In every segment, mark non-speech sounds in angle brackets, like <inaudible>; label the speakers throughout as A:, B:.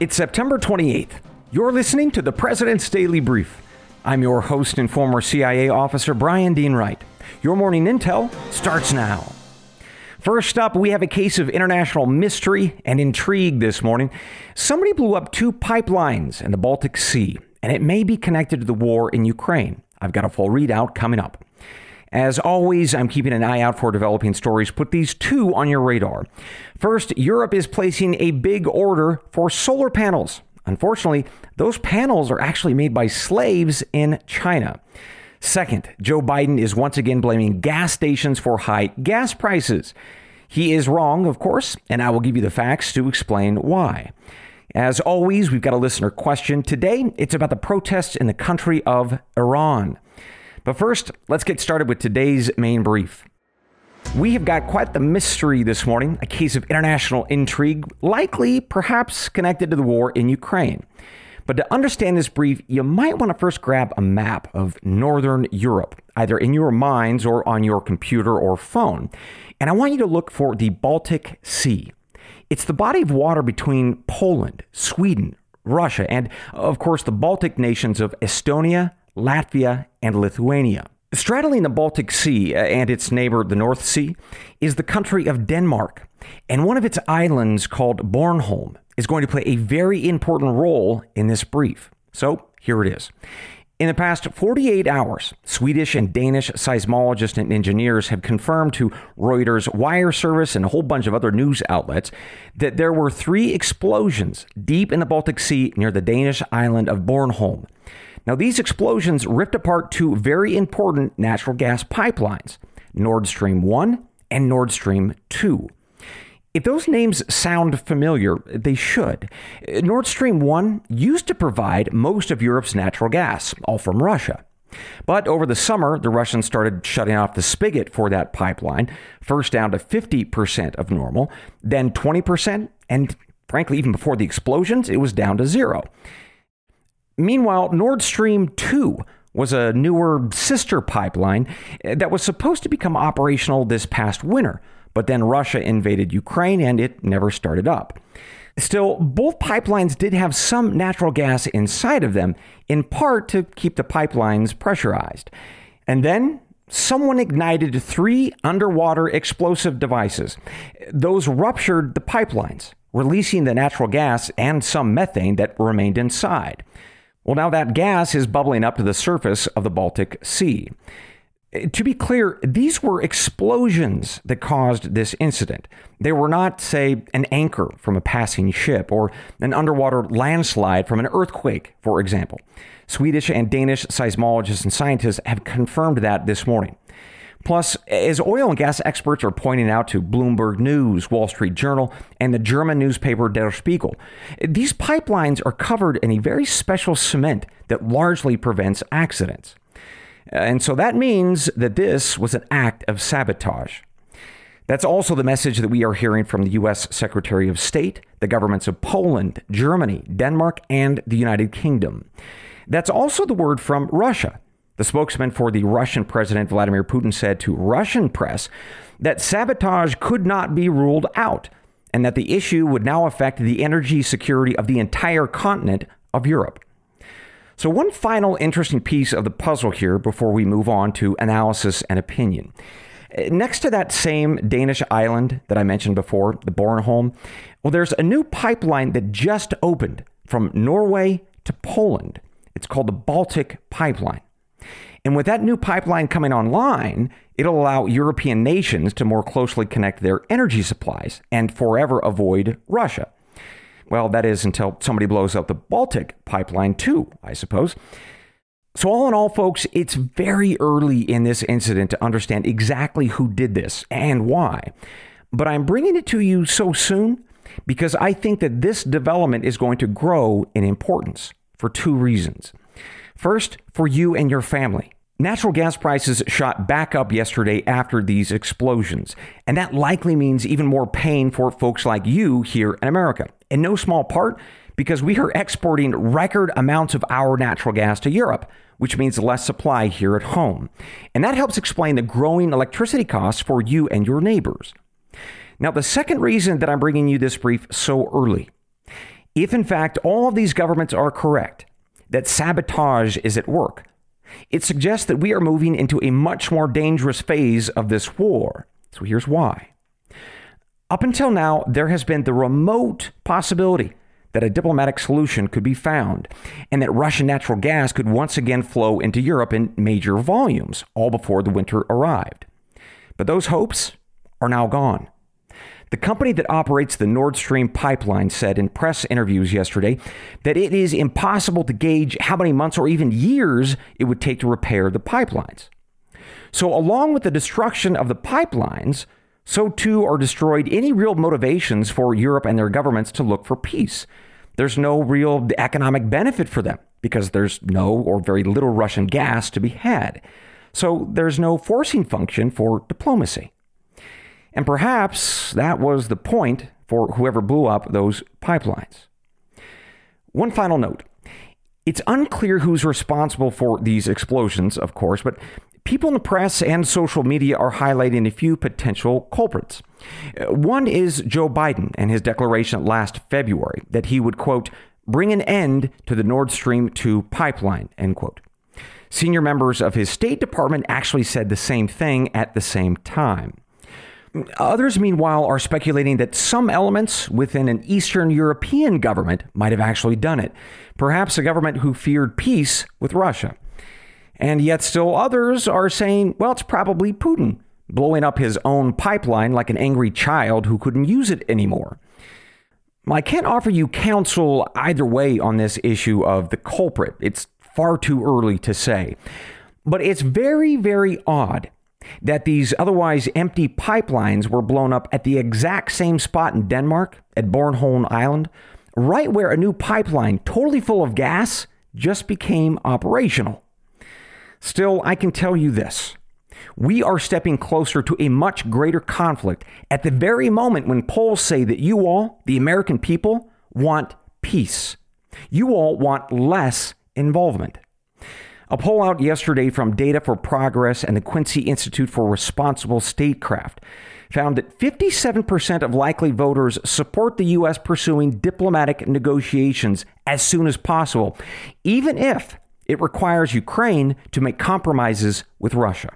A: It's September 28th. You're listening to the President's Daily Brief. I'm your host and former CIA officer, Bryan Dean Wright. Your morning intel starts now. First up, we have a case of international mystery and intrigue this morning. Somebody blew up two pipelines in the Baltic Sea, and it may be connected to the war in Ukraine. I've got a full readout coming up. As always, I'm keeping an eye out for developing stories. Put these two on your radar. First, Europe is placing a big order for solar panels. Unfortunately, those panels are actually made by slaves in China. Second, Joe Biden is once again blaming gas stations for high gas prices. He is wrong, of course, and I will give you the facts to explain why. As always, we've got a listener question. Today, it's about the protests in the country of Iran. But first, let's get started with today's main brief. We have got quite the mystery this morning, a case of international intrigue, likely perhaps connected to the war in Ukraine. But to understand this brief, you might want to first grab a map of Northern Europe, either in your minds or on your computer or phone. And I want you to look for the Baltic Sea. It's the body of water between Poland, Sweden, Russia, and, of course, the Baltic nations of Estonia, Latvia, and Lithuania. Straddling the Baltic Sea uh, and its neighbor, the North Sea, is the country of Denmark. And one of its islands, called Bornholm, is going to play a very important role in this brief. So here it is. In the past 48 hours, Swedish and Danish seismologists and engineers have confirmed to Reuters, Wire Service, and a whole bunch of other news outlets that there were three explosions deep in the Baltic Sea near the Danish island of Bornholm. Now, these explosions ripped apart two very important natural gas pipelines Nord Stream 1 and Nord Stream 2. If those names sound familiar, they should. Nord Stream 1 used to provide most of Europe's natural gas, all from Russia. But over the summer, the Russians started shutting off the spigot for that pipeline, first down to 50% of normal, then 20%, and frankly, even before the explosions, it was down to zero. Meanwhile, Nord Stream 2 was a newer sister pipeline eh, that was supposed to become operational this past winter, but then Russia invaded Ukraine and it never started up. Still, both pipelines did have some natural gas inside of them, in part to keep the pipelines pressurized. And then someone ignited three underwater explosive devices. Those ruptured the pipelines, releasing the natural gas and some methane that remained inside. Well, now that gas is bubbling up to the surface of the Baltic Sea. Eh, to be clear, these were explosions that caused this incident. They were not, say, an anchor from a passing ship or an underwater landslide from an earthquake, for example. Swedish and Danish seismologists and scientists have confirmed that this morning. Plus, as oil and gas experts are pointing out to Bloomberg News, Wall Street Journal, and the German newspaper Der Spiegel, these pipelines are covered in a very special cement that largely prevents accidents. And so that means that this was an act of sabotage. That's also the message that we are hearing from the U.S. Secretary of State, the governments of Poland, Germany, Denmark, and the United Kingdom. That's also the word from Russia. The spokesman for the Russian President Vladimir Putin said to Russian press that sabotage could not be ruled out and that the issue would now affect the energy security of the entire continent of Europe. So, one final interesting piece of the puzzle here before we move on to analysis and opinion. Uh, next to that same Danish island that I mentioned before, the Bornholm, well, there's a new pipeline that just opened from Norway to Poland. It's called the Baltic Pipeline. And with that new pipeline coming online, it'll allow European nations to more closely connect their energy supplies and forever avoid Russia. Well, that is until somebody blows up the Baltic pipeline, too, I suppose. So, all in all, folks, it's very early in this incident to understand exactly who did this and why. But I'm bringing it to you so soon because I think that this development is going to grow in importance for two reasons. First, for you and your family. Natural gas prices shot back up yesterday after these explosions, and that likely means even more pain for folks like you here in America. In no small part because we are exporting record amounts of our natural gas to Europe, which means less supply here at home. And that helps explain the growing electricity costs for you and your neighbors. Now, the second reason that I'm bringing you this brief so early If in fact all of these governments are correct, that sabotage is at work, it suggests that we are moving into a much more dangerous phase of this war. So here's why. Up until now, there has been the remote possibility that a diplomatic solution could be found and that Russian natural gas could once again flow into Europe in major volumes, all before the winter arrived. But those hopes are now gone. The company that operates the Nord Stream pipeline said in press interviews yesterday that it is impossible to gauge how many months or even years it would take to repair the pipelines. So, along with the destruction of the pipelines, so too are destroyed any real motivations for Europe and their governments to look for peace. There's no real economic benefit for them because there's no or very little Russian gas to be had. So there's no forcing function for diplomacy. And perhaps that was the point for whoever blew up those pipelines. One final note. It's unclear who's responsible for these explosions, of course, but people in the press and social media are highlighting a few potential culprits. Uh, one is Joe Biden and his declaration last February that he would, quote, bring an end to the Nord Stream 2 pipeline, end quote. Senior members of his State Department actually said the same thing at the same time. Others, meanwhile, are speculating that some elements within an Eastern European government might have actually done it, perhaps a government who feared peace with Russia. And yet, still others are saying, well, it's probably Putin blowing up his own pipeline like an angry child who couldn't use it anymore. I can't offer you counsel either way on this issue of the culprit. It's far too early to say. But it's very, very odd that these otherwise empty pipelines were blown up at the exact same spot in Denmark, at Bornholm Island, right where a new pipeline, totally full of gas, just became operational. Still, I can tell you this. We are stepping closer to a much greater conflict at the very moment when polls say that you all, the American people, want peace. You all want less involvement. A poll out yesterday from Data for Progress and the Quincy Institute for Responsible Statecraft found that 57% of likely voters support the U.S. pursuing diplomatic negotiations as soon as possible, even if it requires Ukraine to make compromises with Russia.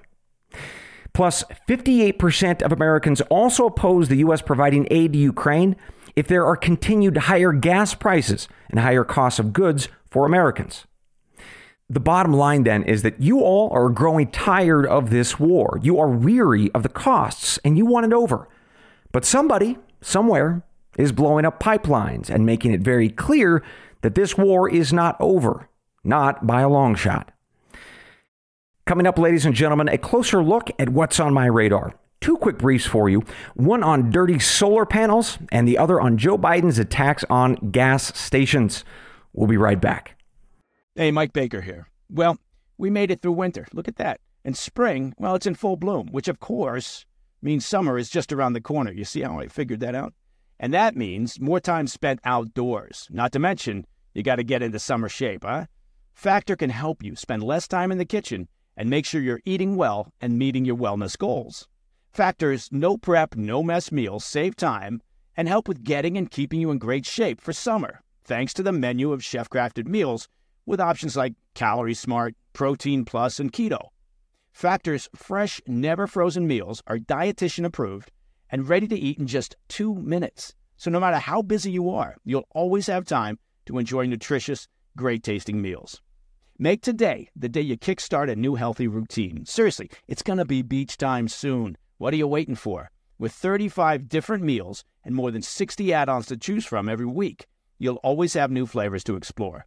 A: Plus, 58% of Americans also oppose the U.S. providing aid to Ukraine if there are continued higher gas prices and higher costs of goods for Americans. The bottom line then is that you all are growing tired of this war. You are weary of the costs and you want it over. But somebody, somewhere, is blowing up pipelines and making it very clear that this war is not over, not by a long shot. Coming up, ladies and gentlemen, a closer look at what's on my radar. Two quick briefs for you one on dirty solar panels, and the other on Joe Biden's attacks on gas stations. We'll be right back.
B: Hey, Mike Baker here. Well, we made it through winter. Look at that. And spring, well, it's in full bloom, which of course means summer is just around the corner. You see how I figured that out? And that means more time spent outdoors. Not to mention, you got to get into summer shape, huh? Factor can help you spend less time in the kitchen and make sure you're eating well and meeting your wellness goals. Factor's no prep, no mess meals save time and help with getting and keeping you in great shape for summer, thanks to the menu of chef crafted meals with options like Calorie Smart, Protein Plus, and Keto. Factor's fresh, never frozen meals are dietitian approved and ready to eat in just two minutes. So no matter how busy you are, you'll always have time to enjoy nutritious, great tasting meals. Make today the day you kickstart a new healthy routine. Seriously, it's going to be beach time soon. What are you waiting for? With 35 different meals and more than 60 add ons to choose from every week, you'll always have new flavors to explore.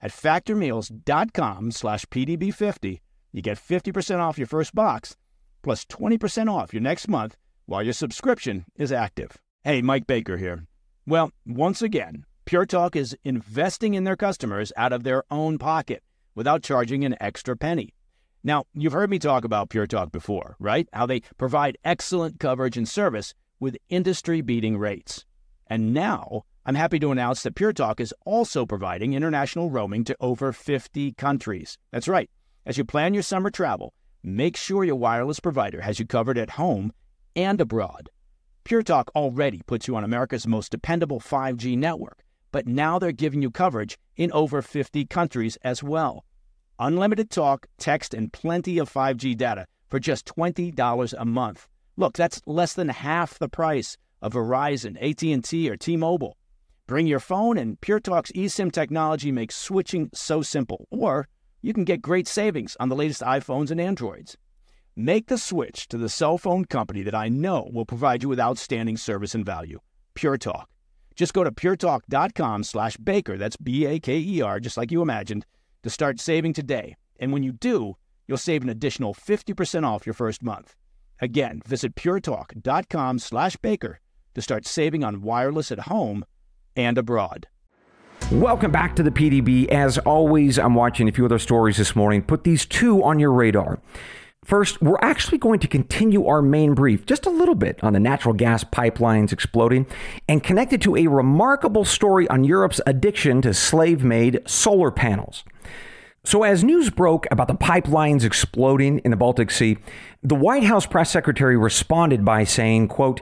B: at factormeals.com slash PDB50. You get 50% off your first box plus 20% off your next month while your subscription is active. Hey, Mike Baker here. Well, once again, Pure Talk is investing in their customers out of their own pocket without charging an extra penny. Now, you've heard me talk about Pure Talk before, right? How they provide excellent coverage and service with industry beating rates. And now, I'm happy to announce that Pure Talk is also providing international roaming to over 50 countries. That's right. As you plan your summer travel, make sure your wireless provider has you covered at home and abroad. Pure Talk already puts you on America's most dependable 5G network but now they're giving you coverage in over 50 countries as well. Unlimited talk, text, and plenty of 5G data for just $20 a month. Look, that's less than half the price of Verizon, AT&T, or T-Mobile. Bring your phone and PureTalk's eSIM technology makes switching so simple. Or you can get great savings on the latest iPhones and Androids. Make the switch to the cell phone company that I know will provide you with outstanding service and value. Pure Talk. Just go to puretalk.com slash baker, that's B-A-K-E-R, just like you imagined, to start saving today. And when you do, you'll save an additional 50% off your first month. Again, visit puretalk.com slash baker to start saving on wireless at home and abroad.
A: Welcome back to the PDB. As always, I'm watching a few other stories this morning. Put these two on your radar. First, we're actually going to continue our main brief just a little bit on the natural gas pipelines exploding and connect it to a remarkable story on Europe's addiction to slave made solar panels. So, as news broke about the pipelines exploding in the Baltic Sea, the White House press secretary responded by saying, quote,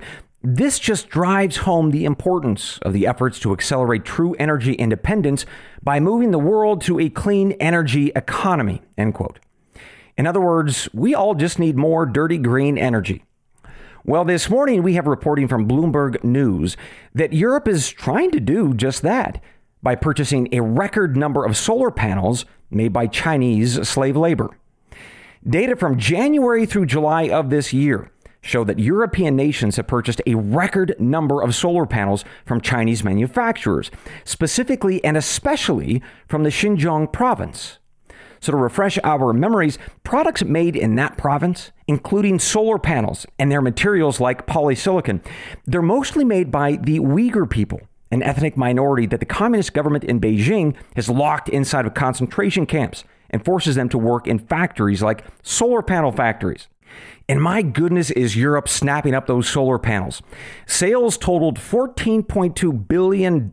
A: this just drives home the importance of the efforts to accelerate true energy independence by moving the world to a clean energy economy, end quote. In other words, we all just need more dirty green energy. Well, this morning we have reporting from Bloomberg News that Europe is trying to do just that by purchasing a record number of solar panels made by Chinese slave labor. Data from January through July of this year show that European nations have purchased a record number of solar panels from Chinese manufacturers, specifically and especially from the Xinjiang province. So, to refresh our memories, products made in that province, including solar panels and their materials like polysilicon, they're mostly made by the Uyghur people, an ethnic minority that the communist government in Beijing has locked inside of concentration camps and forces them to work in factories like solar panel factories. And my goodness, is Europe snapping up those solar panels. Sales totaled $14.2 billion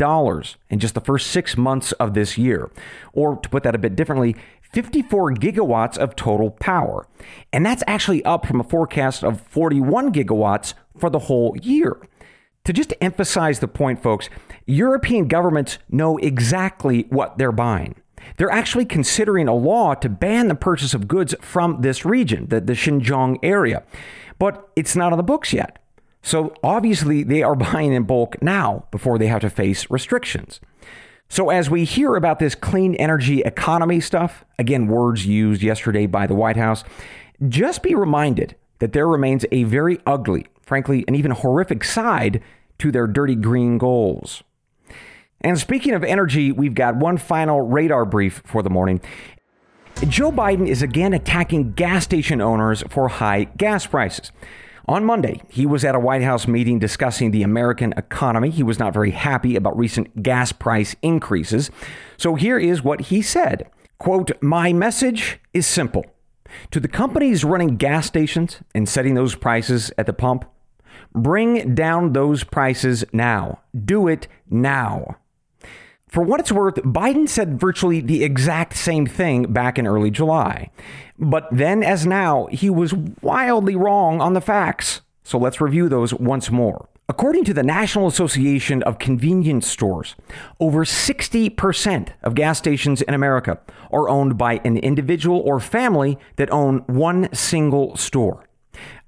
A: in just the first six months of this year. Or to put that a bit differently, 54 gigawatts of total power. And that's actually up from a forecast of 41 gigawatts for the whole year. To just emphasize the point, folks, European governments know exactly what they're buying. They're actually considering a law to ban the purchase of goods from this region, the, the Xinjiang area. But it's not on the books yet. So obviously, they are <laughs> buying in bulk now before they have to face restrictions. So, as we hear about this clean energy economy stuff, again, words used yesterday by the White House, just be reminded that there remains a very ugly, frankly, and even horrific side to their dirty green goals. And speaking of energy, we've got one final radar brief for the morning. Joe Biden is again attacking gas station owners for high gas prices. On Monday, he was at a White House meeting discussing the American economy. He was not very happy about recent gas price increases. So here is what he said. Quote, "My message is simple. To the companies running gas stations and setting those prices at the pump, bring down those prices now. Do it now." For what it's worth, Biden said virtually the exact same thing back in early July. But then, as now, he was wildly wrong on the facts. So let's review those once more. According to the National Association of Convenience Stores, over 60% of gas stations in America are owned by an individual or family that own one single store.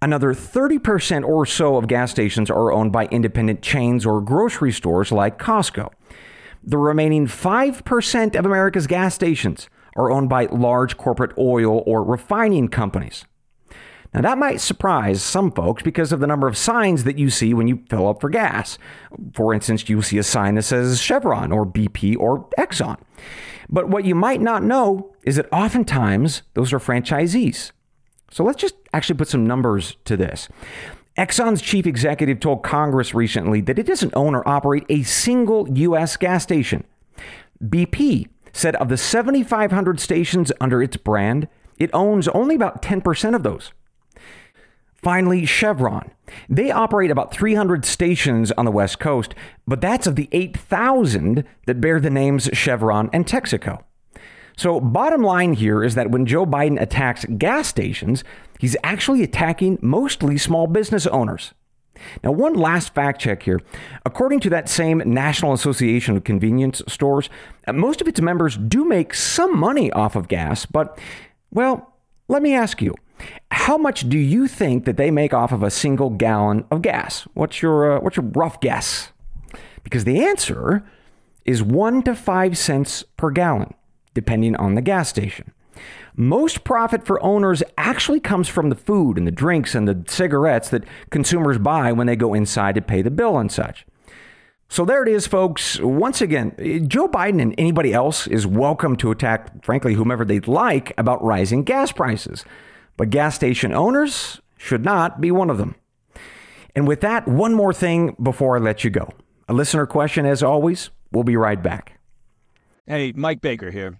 A: Another 30% or so of gas stations are owned by independent chains or grocery stores like Costco. The remaining 5% of America's gas stations are owned by large corporate oil or refining companies. Now, that might surprise some folks because of the number of signs that you see when you fill up for gas. For instance, you see a sign that says Chevron or BP or Exxon. But what you might not know is that oftentimes those are franchisees. So let's just actually put some numbers to this. Exxon's chief executive told Congress recently that it doesn't own or operate a single U.S. gas station. BP said of the 7,500 stations under its brand, it owns only about 10% of those. Finally, Chevron. They operate about 300 stations on the West Coast, but that's of the 8,000 that bear the names Chevron and Texaco. So, bottom line here is that when Joe Biden attacks gas stations, he's actually attacking mostly small business owners. Now, one last fact check here. According to that same National Association of Convenience Stores, uh, most of its members do make some money off of gas, but, well, let me ask you, how much do you think that they make off of a single gallon of gas? What's your, uh, what's your rough guess? Because the answer is one to five cents per gallon, depending on the gas station. Most profit for owners actually comes from the food and the drinks and the cigarettes that consumers buy when they go inside to pay the bill and such. So there it is, folks. Once again, Joe Biden and anybody else is welcome to attack, frankly, whomever they'd like about rising gas prices. But gas station owners should not be one of them. And with that, one more thing before I let you go. A listener question, as always. We'll be right back.
B: Hey, Mike Baker here.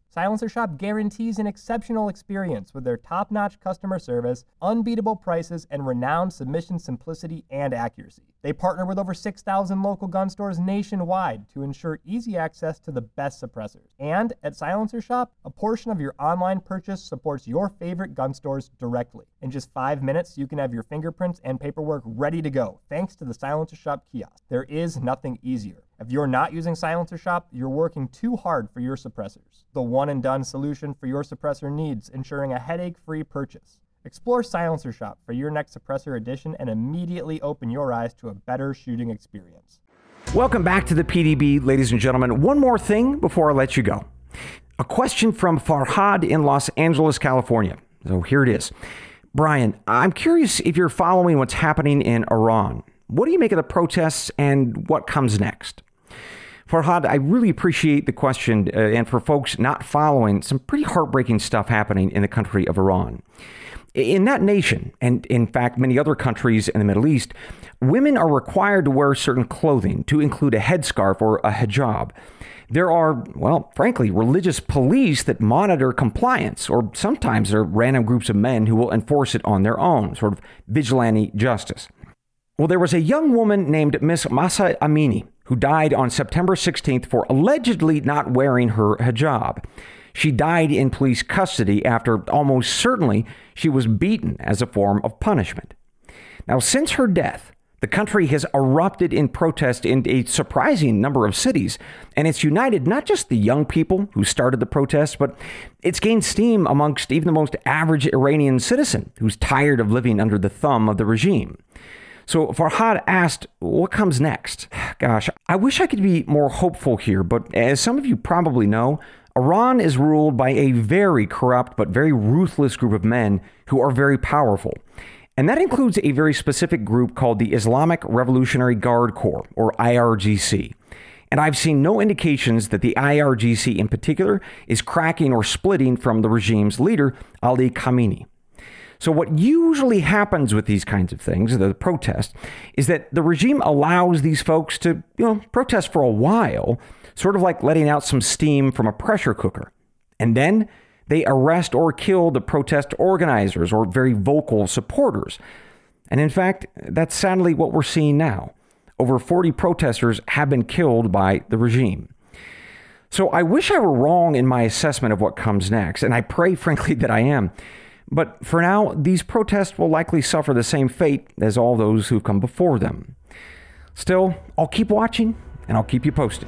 C: Silencer Shop guarantees an exceptional experience with their top notch customer service, unbeatable prices, and renowned submission simplicity and accuracy. They partner with over 6,000 local gun stores nationwide to ensure easy access to the best suppressors. And at Silencer Shop, a portion of your online purchase supports your favorite gun stores directly. In just five minutes, you can have your fingerprints and paperwork ready to go thanks to the Silencer Shop kiosk. There is nothing easier. If you're not using Silencer Shop, you're working too hard for your suppressors. The one and done solution for your suppressor needs, ensuring a headache free purchase. Explore Silencer Shop for your next suppressor edition and immediately open your eyes to a better shooting experience.
A: Welcome back to the PDB, ladies and gentlemen. One more thing before I let you go. A question from Farhad in Los Angeles, California. So here it is. Bryan, I'm curious if you're following what's happening in Iran. What do you make of the protests and what comes next? Farhad, I really appreciate the question, uh, and for folks not following, some pretty heartbreaking stuff happening in the country of Iran. In that nation, and in fact, many other countries in the Middle East, women are required to wear certain clothing, to include a headscarf or a hijab. There are, well, frankly, religious police that monitor compliance, or sometimes there are random groups of men who will enforce it on their own, sort of vigilante justice. Well, there was a young woman named Miss Mahsa Amini who died on September 16th for allegedly not wearing her hijab. She died in police custody after almost certainly she was beaten as a form of punishment. Now, since her death, the country has erupted in protest in a surprising number of cities, and it's united not just the young people who started the protests, but it's gained steam amongst even the most average Iranian citizen who's tired of living under the thumb of the regime. So Farhad asked, What comes next? <sighs> Gosh, I wish I could be more hopeful here, but as some of you probably know, Iran is ruled by a very corrupt but very ruthless group of men who are very powerful. And that includes a very specific group called the Islamic Revolutionary Guard Corps, or IRGC. and I've seen no indications that the IRGC in particular is cracking or splitting from the regime's leader, Ali Khamenei. So, what usually happens with these kinds of things, the protest, is that the regime allows these folks to, you know, protest for a while, sort of like letting out some steam from a pressure cooker. And then they arrest or kill the protest organizers or very vocal supporters. And in fact, that's sadly what we're seeing now. Over 40 protesters have been killed by the regime. So I wish I were wrong in my assessment of what comes next, and I pray, <laughs> frankly, that I am. But for now, these protests will likely suffer the same fate as all those who've come before them. Still, I'll keep watching and I'll keep you posted.